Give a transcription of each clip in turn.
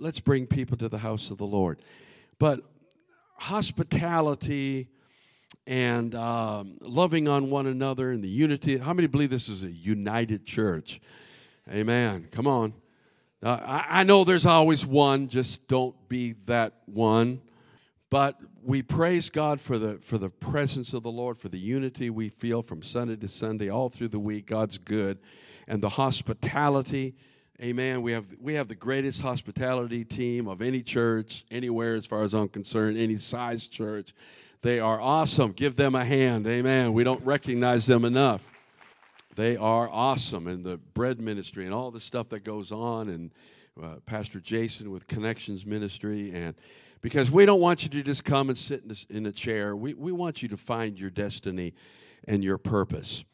let's bring people to the house of the Lord. But hospitality and um, loving on one another and the unity. How many believe this is a united church? Amen. Come on. Uh, I, I know there's always one, just don't be that one. But we praise God for the, for the presence of the Lord, for the unity we feel from Sunday to Sunday, all through the week. God's good. And the hospitality. Amen. We have, we have the greatest hospitality team of any church, anywhere as far as I'm concerned, any size church. They are awesome. Give them a hand. Amen. We don't recognize them enough. They are awesome. And the bread ministry and all the stuff that goes on, and uh, Pastor Jason with Connections Ministry. And because we don't want you to just come and sit in, this, in a chair, we, we want you to find your destiny and your purpose.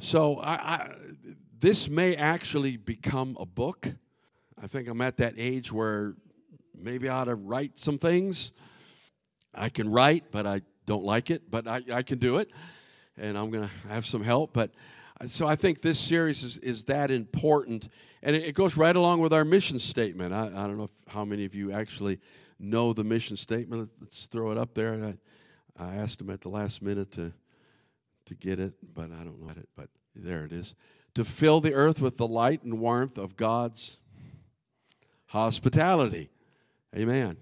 So I, I, this may actually become a book. I think I'm at that age where maybe I ought to write some things. I can write, but I don't like it, but I, I can do it, and I'm going to have some help. But uh, so I think this series is, is that important, and it, it goes right along with our mission statement. I, I don't know if, how many of you actually know the mission statement. Let's throw it up there. I, I asked them at the last minute to to get it, but I don't know it. But there it is: to fill the earth with the light and warmth of God's hospitality. Amen.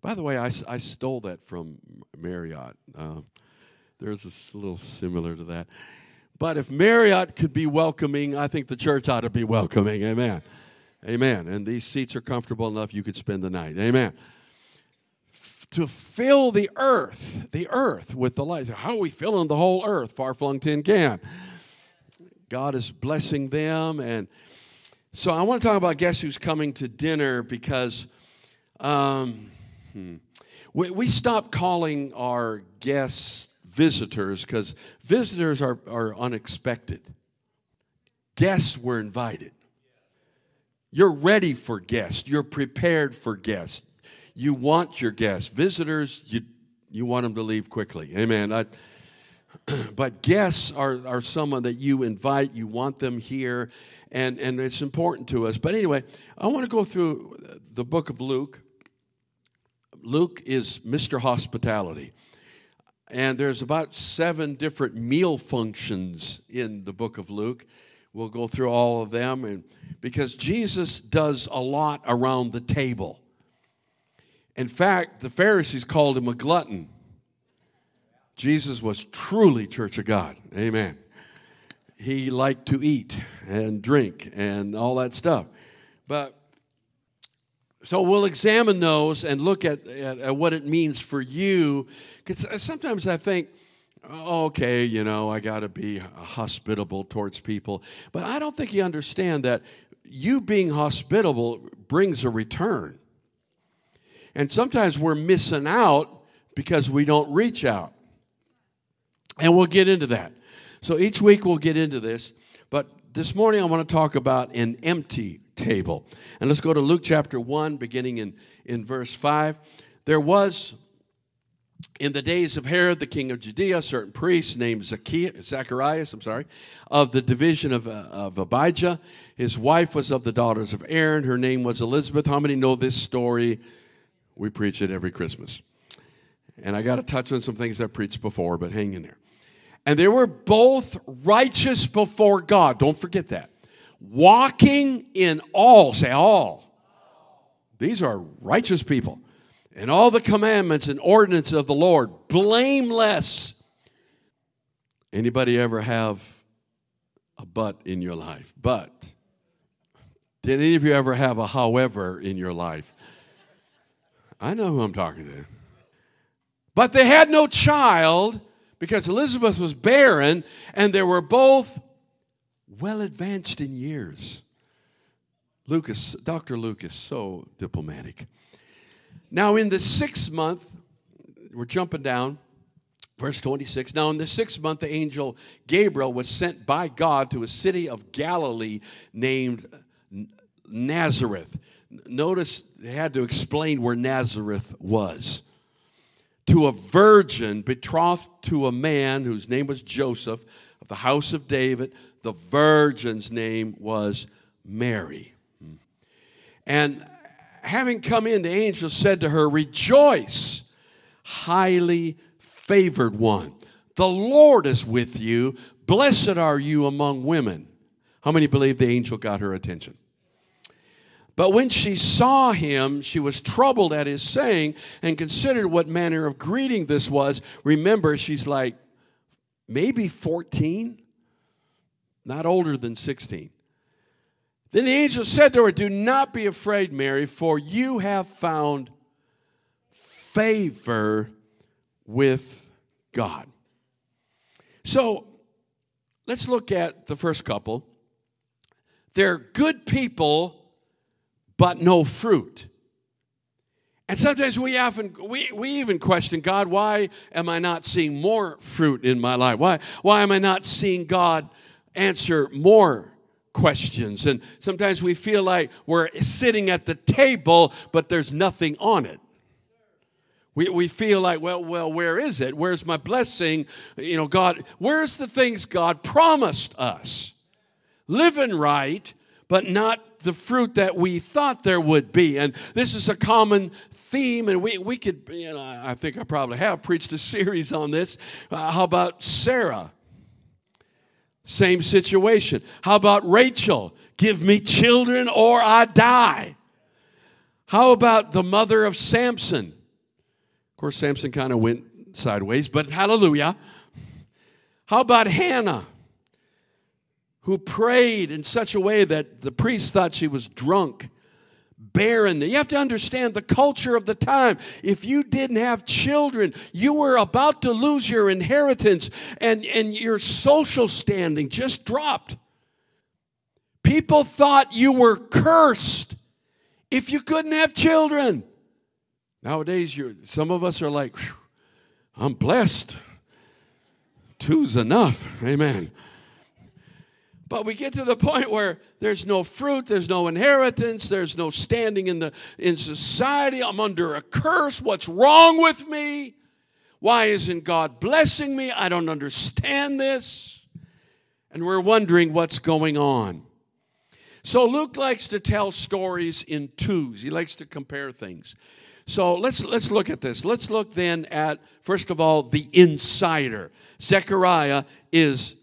By the way, I, I stole that from Marriott. Uh, there's a little similar to that. But if Marriott could be welcoming, I think the church ought to be welcoming. Amen. Amen. And these seats are comfortable enough you could spend the night. Amen. F- to fill the earth, the earth with the light. How are we filling the whole earth? Far flung tin can. God is blessing them. And so I want to talk about guess who's coming to dinner because um, Hmm. We, we stopped calling our guests visitors because visitors are, are unexpected. Guests were invited. You're ready for guests, you're prepared for guests. You want your guests. Visitors, you, you want them to leave quickly. Amen. I, but guests are, are someone that you invite, you want them here, and, and it's important to us. But anyway, I want to go through the book of Luke. Luke is Mr. Hospitality. And there's about seven different meal functions in the book of Luke. We'll go through all of them and because Jesus does a lot around the table. In fact, the Pharisees called him a glutton. Jesus was truly church of God. Amen. He liked to eat and drink and all that stuff. But so we'll examine those and look at, at, at what it means for you. Because sometimes I think, okay, you know, I got to be hospitable towards people. But I don't think you understand that you being hospitable brings a return. And sometimes we're missing out because we don't reach out. And we'll get into that. So each week we'll get into this. But this morning I want to talk about an empty table. And let's go to Luke chapter 1, beginning in, in verse 5. There was in the days of Herod, the king of Judea, a certain priest named Zacharias, I'm sorry, of the division of, uh, of Abijah. His wife was of the daughters of Aaron. Her name was Elizabeth. How many know this story? We preach it every Christmas. And I got to touch on some things I preached before, but hang in there. And they were both righteous before God. Don't forget that walking in all, say all. These are righteous people. And all the commandments and ordinances of the Lord, blameless. Anybody ever have a but in your life? But. Did any of you ever have a however in your life? I know who I'm talking to. But they had no child because Elizabeth was barren, and they were both well advanced in years. Lucas, Dr. Lucas, so diplomatic. Now, in the sixth month, we're jumping down, verse 26. Now, in the sixth month, the angel Gabriel was sent by God to a city of Galilee named Nazareth. Notice they had to explain where Nazareth was. To a virgin betrothed to a man whose name was Joseph of the house of David the virgin's name was Mary. And having come in, the angel said to her, Rejoice, highly favored one. The Lord is with you. Blessed are you among women. How many believe the angel got her attention? But when she saw him, she was troubled at his saying and considered what manner of greeting this was. Remember, she's like maybe 14, not older than 16. Then the angel said to her, Do not be afraid, Mary, for you have found favor with God. So let's look at the first couple. They're good people but no fruit. And sometimes we often we, we even question God, why am I not seeing more fruit in my life? Why why am I not seeing God answer more questions? And sometimes we feel like we're sitting at the table, but there's nothing on it. We, we feel like, well, well, where is it? Where's my blessing? You know, God, where's the things God promised us? Living right, but not the fruit that we thought there would be. And this is a common theme, and we, we could, you know, I think I probably have preached a series on this. Uh, how about Sarah? Same situation. How about Rachel? Give me children or I die. How about the mother of Samson? Of course, Samson kind of went sideways, but hallelujah. How about Hannah? Who prayed in such a way that the priest thought she was drunk, barren. You have to understand the culture of the time. If you didn't have children, you were about to lose your inheritance and, and your social standing just dropped. People thought you were cursed if you couldn't have children. Nowadays, you're, some of us are like, I'm blessed. Two's enough. Amen. But we get to the point where there's no fruit, there's no inheritance, there's no standing in the in society. I'm under a curse. What's wrong with me? Why isn't God blessing me? I don't understand this. And we're wondering what's going on. So Luke likes to tell stories in twos. He likes to compare things. So let's let's look at this. Let's look then at first of all the insider. Zechariah is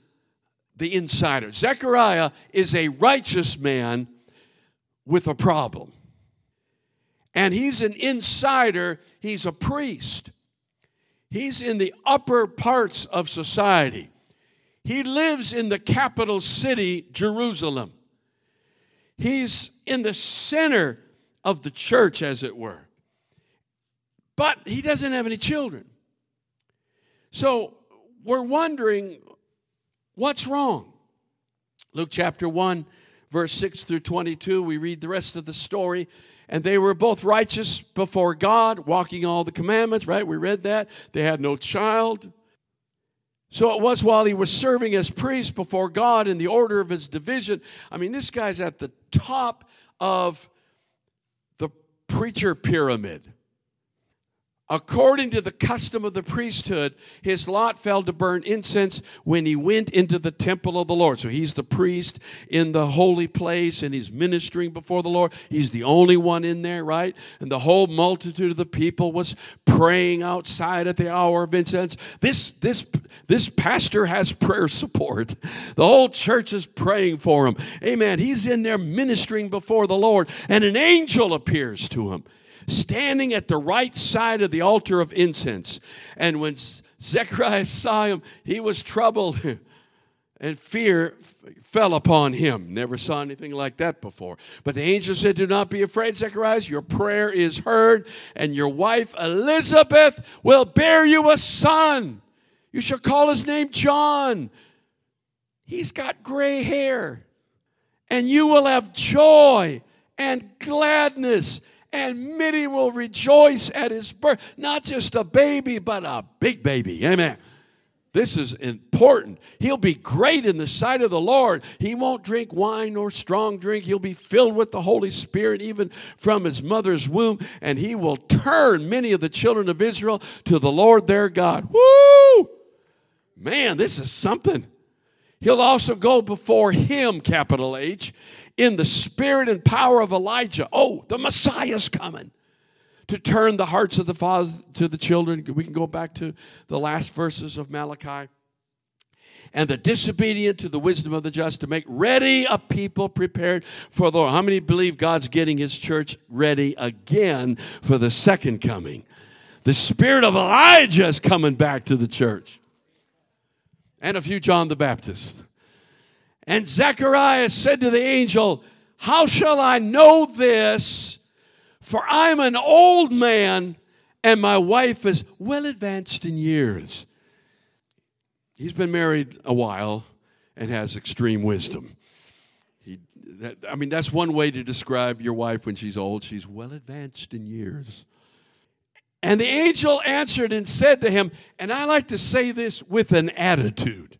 the insider. Zechariah is a righteous man with a problem. And he's an insider, he's a priest. He's in the upper parts of society. He lives in the capital city, Jerusalem. He's in the center of the church, as it were. But he doesn't have any children. So we're wondering What's wrong? Luke chapter 1, verse 6 through 22, we read the rest of the story. And they were both righteous before God, walking all the commandments, right? We read that. They had no child. So it was while he was serving as priest before God in the order of his division. I mean, this guy's at the top of the preacher pyramid. According to the custom of the priesthood, his lot fell to burn incense when he went into the temple of the Lord. So he's the priest in the holy place and he's ministering before the Lord. He's the only one in there, right? And the whole multitude of the people was praying outside at the hour of incense. This, this, this pastor has prayer support. The whole church is praying for him. Amen. He's in there ministering before the Lord, and an angel appears to him standing at the right side of the altar of incense. And when Zechariah saw him, he was troubled. and fear fell upon him. Never saw anything like that before. But the angel said, Do not be afraid, Zechariah. Your prayer is heard, and your wife Elizabeth will bear you a son. You shall call his name John. He's got gray hair, and you will have joy and gladness, and many will rejoice at his birth. Not just a baby, but a big baby. Amen. This is important. He'll be great in the sight of the Lord. He won't drink wine or strong drink. He'll be filled with the Holy Spirit even from his mother's womb, and he will turn many of the children of Israel to the Lord their God. Woo! Man, this is something. He'll also go before him, capital H, in the spirit and power of Elijah. Oh, the Messiah's coming to turn the hearts of the fathers to the children. We can go back to the last verses of Malachi. And the disobedient to the wisdom of the just to make ready a people prepared for the Lord. How many believe God's getting his church ready again for the second coming? The spirit of Elijah is coming back to the church. And a few John the Baptist. And Zechariah said to the angel, How shall I know this? For I'm an old man and my wife is well advanced in years. He's been married a while and has extreme wisdom. He, that, I mean, that's one way to describe your wife when she's old. She's well advanced in years. And the angel answered and said to him, and I like to say this with an attitude.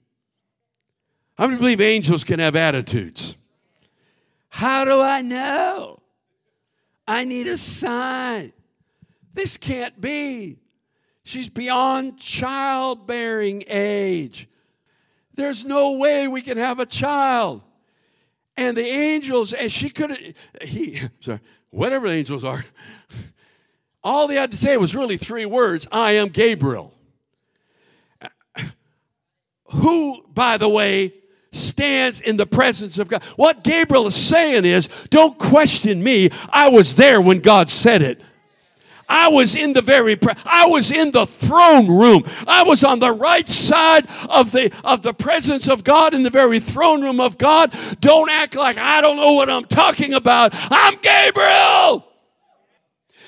How many believe angels can have attitudes? How do I know? I need a sign. This can't be. She's beyond childbearing age. There's no way we can have a child. And the angels, and she could he, sorry, whatever the angels are, all they had to say was really three words I am Gabriel. Who, by the way, stands in the presence of God. What Gabriel is saying is, don't question me. I was there when God said it. I was in the very pre- I was in the throne room. I was on the right side of the of the presence of God in the very throne room of God. Don't act like I don't know what I'm talking about. I'm Gabriel.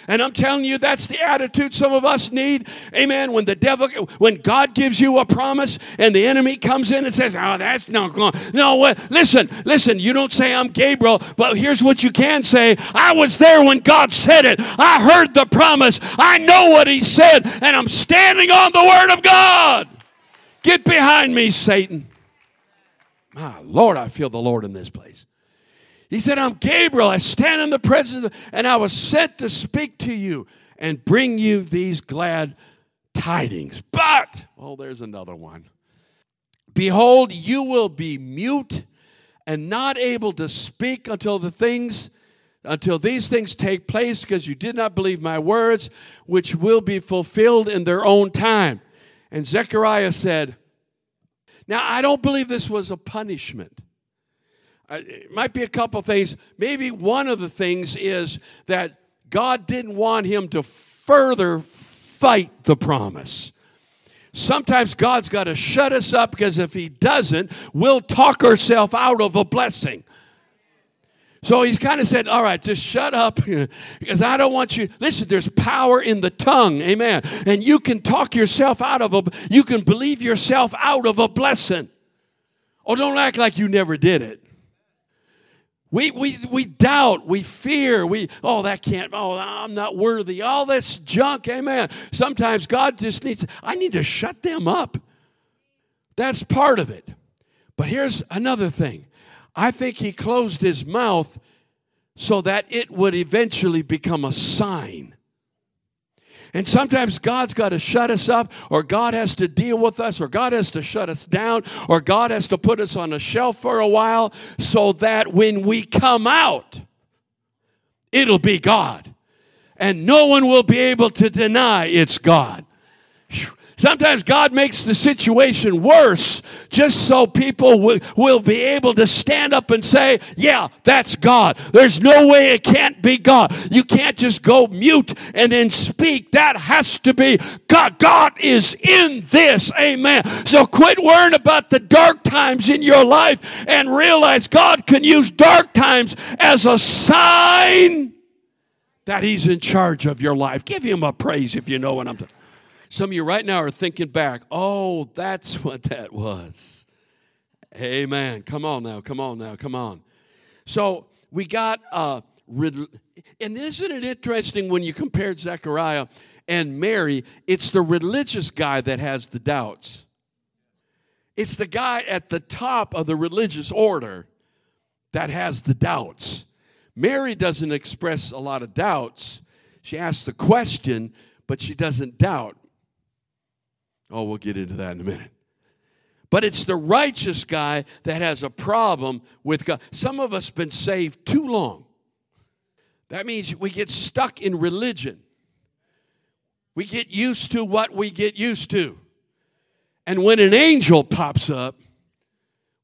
And I'm telling you, that's the attitude some of us need. Amen. When the devil, when God gives you a promise and the enemy comes in and says, Oh, that's not going. No, what? listen, listen, you don't say I'm Gabriel, but here's what you can say I was there when God said it. I heard the promise. I know what he said, and I'm standing on the word of God. Get behind me, Satan. My Lord, I feel the Lord in this place. He said, I'm Gabriel. I stand in the presence, and I was sent to speak to you and bring you these glad tidings. But, oh, there's another one. Behold, you will be mute and not able to speak until the things until these things take place because you did not believe my words which will be fulfilled in their own time and zechariah said now i don't believe this was a punishment it might be a couple things. Maybe one of the things is that God didn't want him to further fight the promise. Sometimes God's got to shut us up because if He doesn't, we'll talk ourselves out of a blessing. So he's kind of said, All right, just shut up because I don't want you. Listen, there's power in the tongue. Amen. And you can talk yourself out of a, you can believe yourself out of a blessing. Oh, don't act like you never did it. We, we, we doubt, we fear, we, oh, that can't, oh, I'm not worthy, all this junk, amen. Sometimes God just needs, I need to shut them up. That's part of it. But here's another thing I think He closed His mouth so that it would eventually become a sign. And sometimes God's got to shut us up, or God has to deal with us, or God has to shut us down, or God has to put us on a shelf for a while so that when we come out, it'll be God. And no one will be able to deny it's God. Sometimes God makes the situation worse just so people will, will be able to stand up and say, Yeah, that's God. There's no way it can't be God. You can't just go mute and then speak. That has to be God. God is in this. Amen. So quit worrying about the dark times in your life and realize God can use dark times as a sign that He's in charge of your life. Give Him a praise if you know what I'm talking some of you right now are thinking back, oh, that's what that was. Amen. Come on now, come on now, come on. So we got, uh, and isn't it interesting when you compare Zechariah and Mary? It's the religious guy that has the doubts. It's the guy at the top of the religious order that has the doubts. Mary doesn't express a lot of doubts. She asks the question, but she doesn't doubt. Oh, we'll get into that in a minute. But it's the righteous guy that has a problem with God. Some of us been saved too long. That means we get stuck in religion. We get used to what we get used to. And when an angel pops up,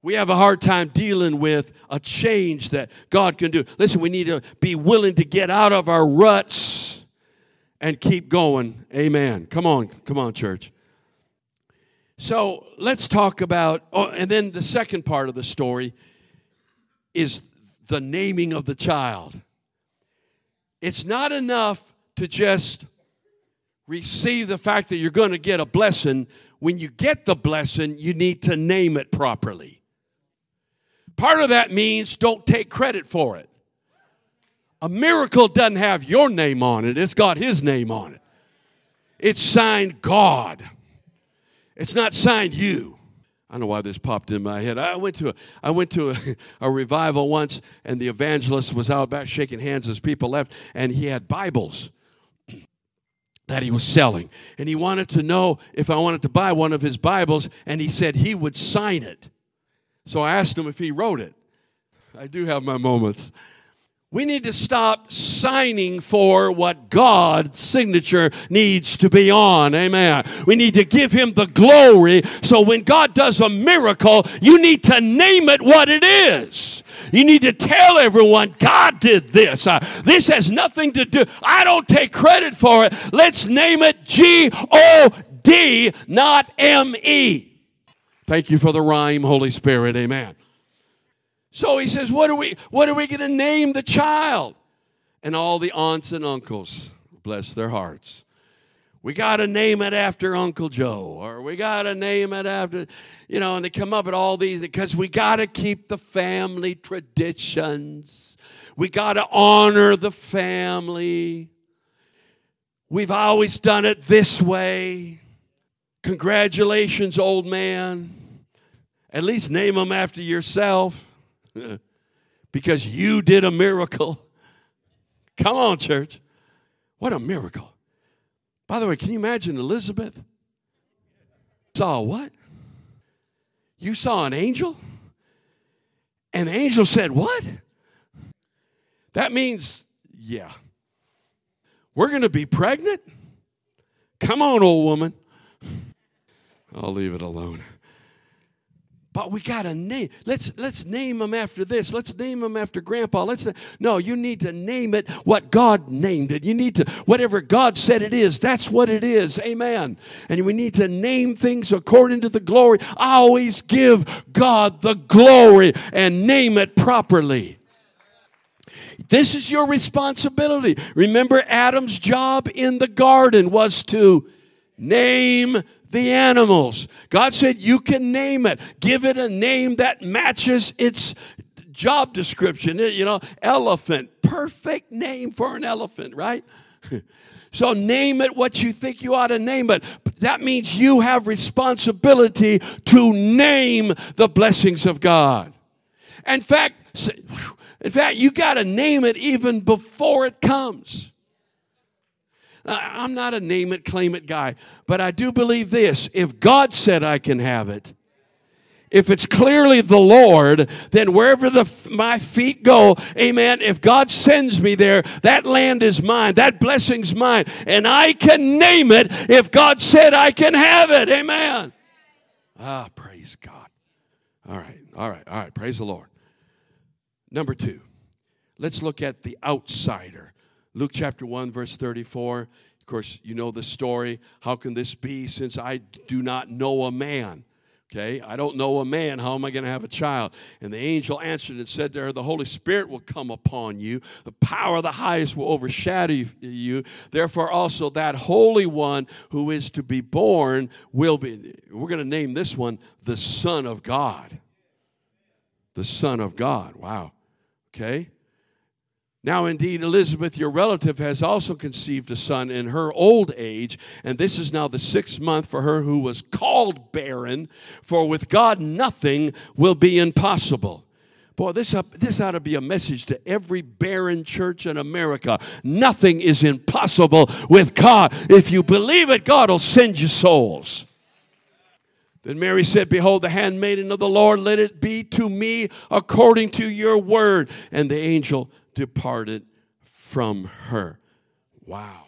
we have a hard time dealing with a change that God can do. Listen, we need to be willing to get out of our ruts and keep going. Amen. Come on, come on, church. So let's talk about, oh, and then the second part of the story is the naming of the child. It's not enough to just receive the fact that you're going to get a blessing. When you get the blessing, you need to name it properly. Part of that means don't take credit for it. A miracle doesn't have your name on it, it's got His name on it. It's signed God, it's not signed you. I don't know why this popped in my head. I went to a, I went to a, a, revival once, and the evangelist was out back shaking hands as people left, and he had Bibles that he was selling. And he wanted to know if I wanted to buy one of his Bibles, and he said he would sign it. So I asked him if he wrote it. I do have my moments. We need to stop signing for what God's signature needs to be on. Amen. We need to give Him the glory. So when God does a miracle, you need to name it what it is. You need to tell everyone God did this. Uh, this has nothing to do, I don't take credit for it. Let's name it G O D, not M E. Thank you for the rhyme, Holy Spirit. Amen. So he says, What are we, what are we going to name the child? And all the aunts and uncles, bless their hearts. We got to name it after Uncle Joe, or we got to name it after, you know, and they come up with all these because we got to keep the family traditions. We got to honor the family. We've always done it this way. Congratulations, old man. At least name them after yourself because you did a miracle. Come on, church. What a miracle. By the way, can you imagine Elizabeth saw what? You saw an angel? And the angel said, What? That means, yeah, we're going to be pregnant? Come on, old woman. I'll leave it alone. But we got to name. Let's let's name them after this. Let's name them after Grandpa. Let's no. You need to name it what God named it. You need to whatever God said it is. That's what it is. Amen. And we need to name things according to the glory. I always give God the glory and name it properly. This is your responsibility. Remember, Adam's job in the garden was to name the animals. God said, You can name it, give it a name that matches its job description. You know, elephant, perfect name for an elephant, right? So name it what you think you ought to name it. That means you have responsibility to name the blessings of God. In fact, in fact, you got to name it even before it comes. I'm not a name it, claim it guy, but I do believe this. If God said I can have it, if it's clearly the Lord, then wherever the, my feet go, amen, if God sends me there, that land is mine, that blessing's mine, and I can name it if God said I can have it, amen. Ah, praise God. All right, all right, all right, praise the Lord. Number two, let's look at the outsider. Luke chapter 1, verse 34. Of course, you know the story. How can this be since I do not know a man? Okay, I don't know a man. How am I going to have a child? And the angel answered and said to her, The Holy Spirit will come upon you. The power of the highest will overshadow you. Therefore, also that Holy One who is to be born will be, we're going to name this one the Son of God. The Son of God. Wow. Okay. Now, indeed, Elizabeth, your relative, has also conceived a son in her old age, and this is now the sixth month for her who was called barren, for with God nothing will be impossible. Boy, this, this ought to be a message to every barren church in America. Nothing is impossible with God. If you believe it, God will send you souls. Then Mary said, Behold, the handmaiden of the Lord, let it be to me according to your word. And the angel departed from her. Wow.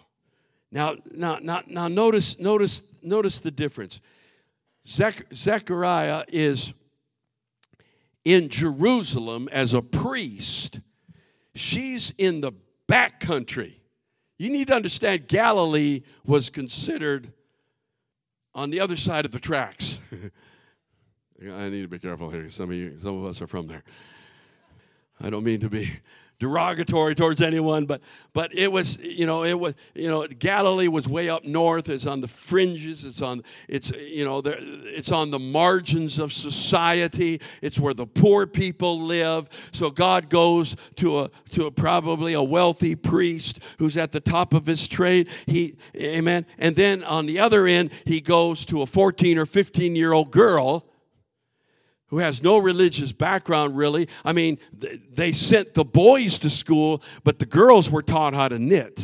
Now, now, now, now notice, notice, notice the difference. Zech- Zechariah is in Jerusalem as a priest. She's in the back country. You need to understand Galilee was considered on the other side of the tracks. I need to be careful here. Some of you, some of us are from there. I don't mean to be derogatory towards anyone, but but it was you know it was you know Galilee was way up north. It's on the fringes. It's on it's you know it's on the margins of society. It's where the poor people live. So God goes to a to a, probably a wealthy priest who's at the top of his trade. He amen. And then on the other end, he goes to a 14 or 15 year old girl who has no religious background really. I mean, they sent the boys to school, but the girls were taught how to knit.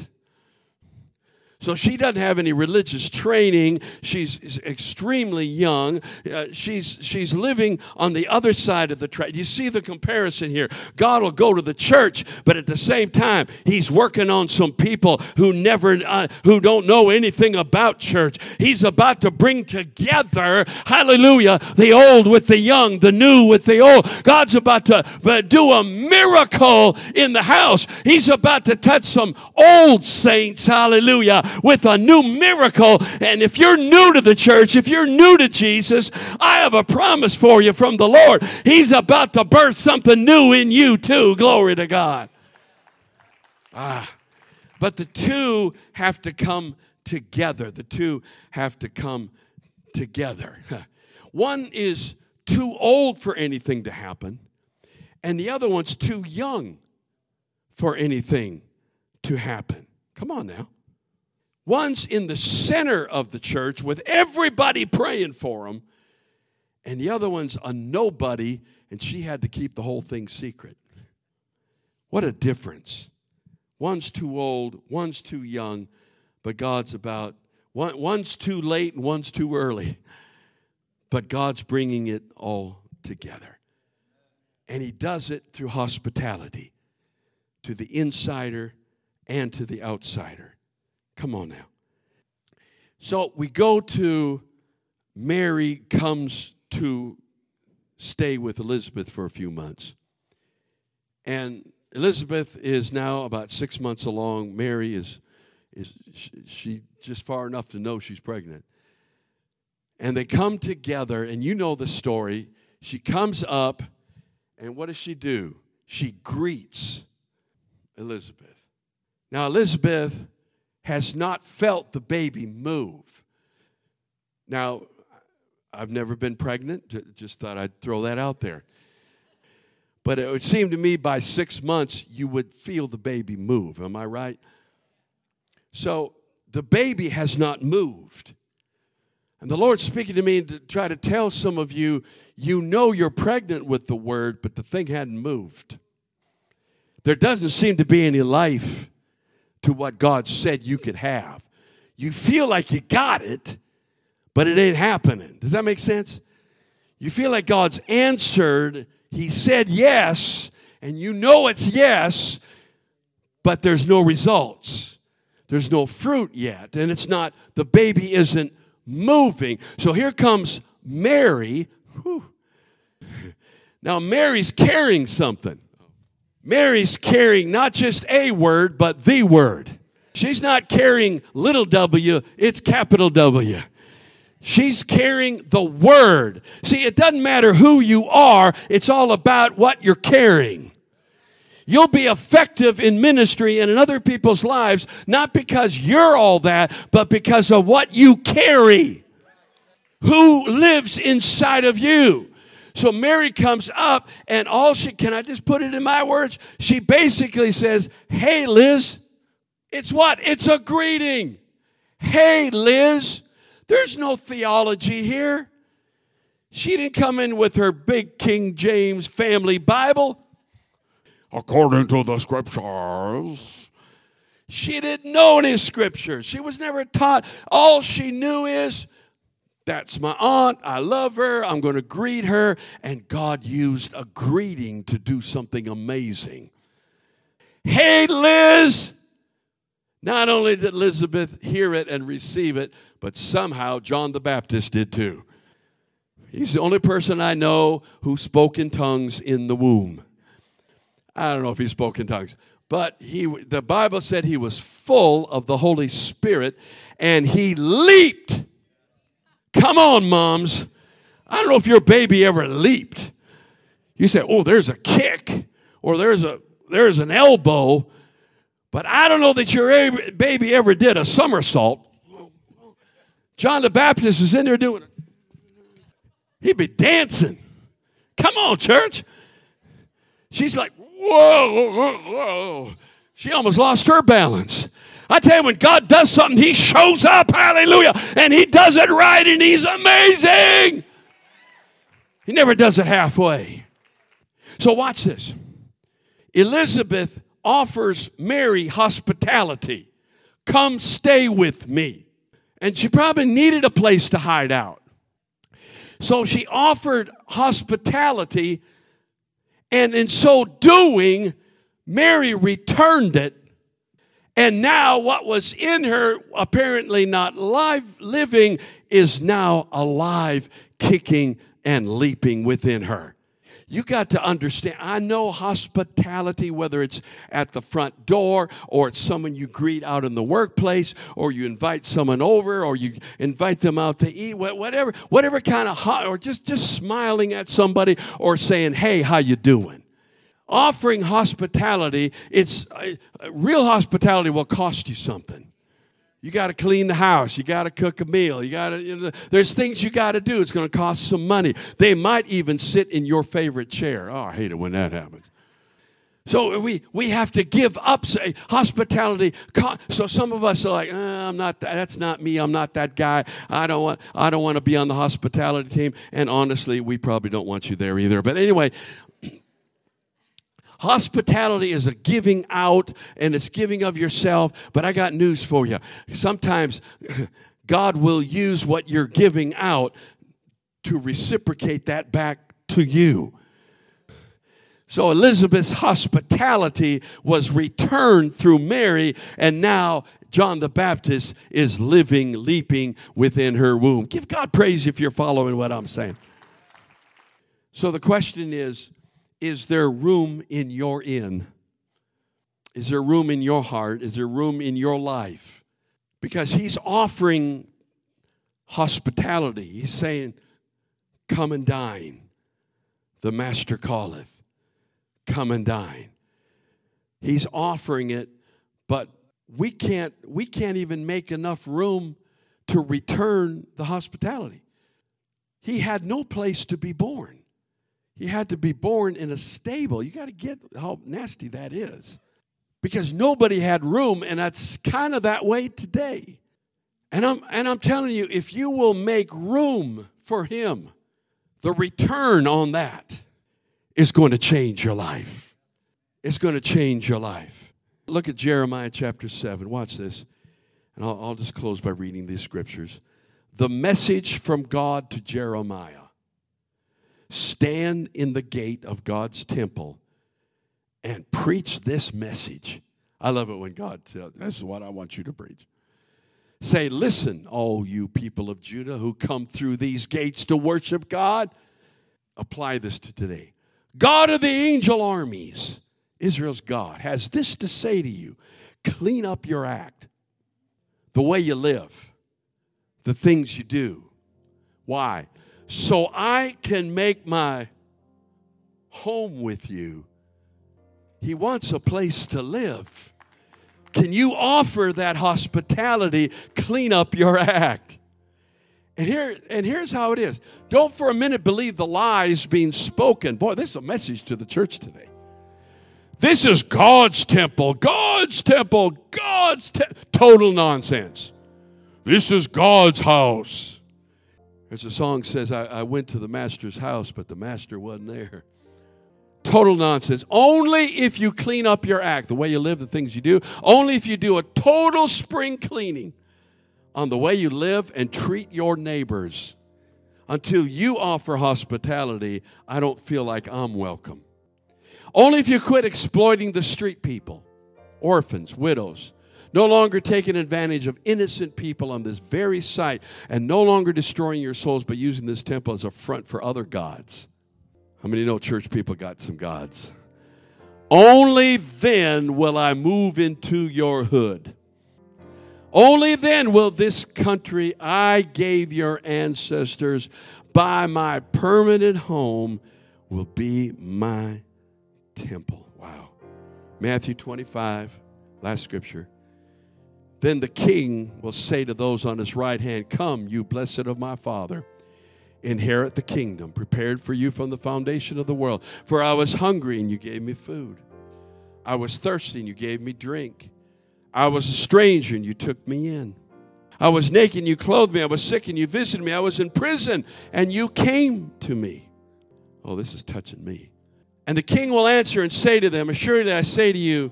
So she doesn't have any religious training. She's extremely young. Uh, she's, she's living on the other side of the track. You see the comparison here. God will go to the church, but at the same time, He's working on some people who never, uh, who don't know anything about church. He's about to bring together, hallelujah, the old with the young, the new with the old. God's about to uh, do a miracle in the house. He's about to touch some old saints, hallelujah with a new miracle. And if you're new to the church, if you're new to Jesus, I have a promise for you from the Lord. He's about to birth something new in you, too. Glory to God. Ah. But the two have to come together. The two have to come together. One is too old for anything to happen, and the other one's too young for anything to happen. Come on now. One's in the center of the church with everybody praying for him, and the other one's a nobody, and she had to keep the whole thing secret. What a difference. One's too old, one's too young, but God's about, one, one's too late and one's too early, but God's bringing it all together. And He does it through hospitality to the insider and to the outsider. Come on now. So we go to Mary comes to stay with Elizabeth for a few months. And Elizabeth is now about six months along. Mary is, is she just far enough to know she's pregnant. And they come together, and you know the story. She comes up, and what does she do? She greets Elizabeth. Now, Elizabeth has not felt the baby move. Now, I've never been pregnant, just thought I'd throw that out there. But it would seem to me by six months, you would feel the baby move. Am I right? So the baby has not moved. And the Lord's speaking to me to try to tell some of you, you know you're pregnant with the word, but the thing hadn't moved. There doesn't seem to be any life to what God said you could have. You feel like you got it, but it ain't happening. Does that make sense? You feel like God's answered, He said yes, and you know it's yes, but there's no results. There's no fruit yet, and it's not, the baby isn't moving. So here comes Mary. Whew. Now, Mary's carrying something. Mary's carrying not just a word, but the word. She's not carrying little w, it's capital W. She's carrying the word. See, it doesn't matter who you are, it's all about what you're carrying. You'll be effective in ministry and in other people's lives, not because you're all that, but because of what you carry. Who lives inside of you? So Mary comes up, and all she can I just put it in my words? She basically says, Hey, Liz. It's what? It's a greeting. Hey, Liz. There's no theology here. She didn't come in with her big King James family Bible. According to the scriptures. She didn't know any scriptures. She was never taught. All she knew is That's my aunt. I love her. I'm going to greet her. And God used a greeting to do something amazing. Hey, Liz! Not only did Elizabeth hear it and receive it, but somehow John the Baptist did too. He's the only person I know who spoke in tongues in the womb. I don't know if he spoke in tongues, but he the Bible said he was full of the Holy Spirit and he leaped Come on, moms. I don't know if your baby ever leaped. You say, oh, there's a kick or there's a there's an elbow, but I don't know that your baby ever did a somersault. John the Baptist is in there doing it. He'd be dancing. Come on, church. She's like, whoa, whoa, whoa. She almost lost her balance. I tell you, when God does something, He shows up, hallelujah, and He does it right, and He's amazing. He never does it halfway. So, watch this. Elizabeth offers Mary hospitality. Come stay with me. And she probably needed a place to hide out. So she offered hospitality, and in so doing, Mary returned it and now, what was in her, apparently not live, living, is now alive, kicking and leaping within her. You got to understand. I know hospitality, whether it's at the front door or it's someone you greet out in the workplace or you invite someone over or you invite them out to eat, whatever, whatever kind of, hot, or just, just smiling at somebody or saying, hey, how you doing? Offering hospitality, it's uh, real hospitality will cost you something. You got to clean the house. You got to cook a meal. You got to. You know, there's things you got to do. It's going to cost some money. They might even sit in your favorite chair. Oh, I hate it when that happens. So we we have to give up say, hospitality. So some of us are like, uh, I'm not. That's not me. I'm not that guy. I don't want. I don't want to be on the hospitality team. And honestly, we probably don't want you there either. But anyway, Hospitality is a giving out and it's giving of yourself. But I got news for you. Sometimes God will use what you're giving out to reciprocate that back to you. So Elizabeth's hospitality was returned through Mary, and now John the Baptist is living, leaping within her womb. Give God praise if you're following what I'm saying. So the question is is there room in your inn? Is there room in your heart? Is there room in your life? Because he's offering hospitality. He's saying, Come and dine. The master calleth. Come and dine. He's offering it, but we can't we can't even make enough room to return the hospitality. He had no place to be born. He had to be born in a stable. You got to get how nasty that is. Because nobody had room, and that's kind of that way today. And I'm, and I'm telling you, if you will make room for Him, the return on that is going to change your life. It's going to change your life. Look at Jeremiah chapter 7. Watch this. And I'll, I'll just close by reading these scriptures. The message from God to Jeremiah stand in the gate of God's temple and preach this message. I love it when God tells, this is what I want you to preach. Say, listen, all you people of Judah who come through these gates to worship God. Apply this to today. God of the angel armies, Israel's God, has this to say to you clean up your act, the way you live, the things you do. Why? So I can make my home with you. He wants a place to live. Can you offer that hospitality? Clean up your act. And here and here's how it is. Don't for a minute believe the lies being spoken. Boy, this is a message to the church today. This is God's temple. God's temple. God's total nonsense. This is God's house. There's a song says, I, I went to the master's house, but the master wasn't there. Total nonsense. Only if you clean up your act, the way you live, the things you do, only if you do a total spring cleaning on the way you live and treat your neighbors until you offer hospitality, I don't feel like I'm welcome. Only if you quit exploiting the street people, orphans, widows, no longer taking advantage of innocent people on this very site, and no longer destroying your souls by using this temple as a front for other gods. How many know church people got some gods? Only then will I move into your hood. Only then will this country I gave your ancestors by my permanent home will be my temple. Wow. Matthew 25, last scripture. Then the king will say to those on his right hand, Come, you blessed of my father, inherit the kingdom prepared for you from the foundation of the world. For I was hungry and you gave me food. I was thirsty and you gave me drink. I was a stranger and you took me in. I was naked and you clothed me. I was sick and you visited me. I was in prison and you came to me. Oh, this is touching me. And the king will answer and say to them, Assuredly I say to you,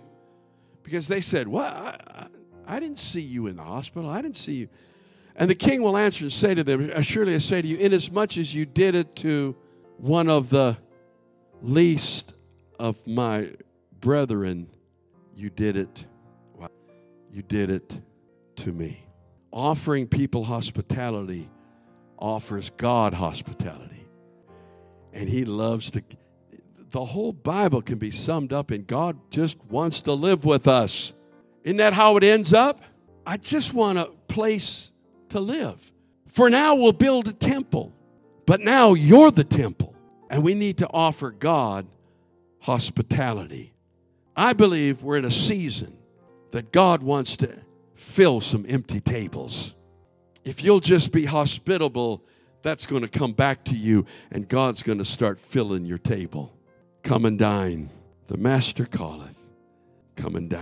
because they said, What? I, I, didn't see you in the hospital. I didn't see you. And the king will answer and say to them, Surely I say to you, inasmuch as you did it to one of the least of my brethren, you did it. You did it to me. Offering people hospitality offers God hospitality. And He loves to the whole Bible can be summed up in God just wants to live with us. Isn't that how it ends up? I just want a place to live. For now, we'll build a temple, but now you're the temple, and we need to offer God hospitality. I believe we're in a season that God wants to fill some empty tables. If you'll just be hospitable, that's going to come back to you, and God's going to start filling your table. Come and dine. The Master calleth. Come and dine.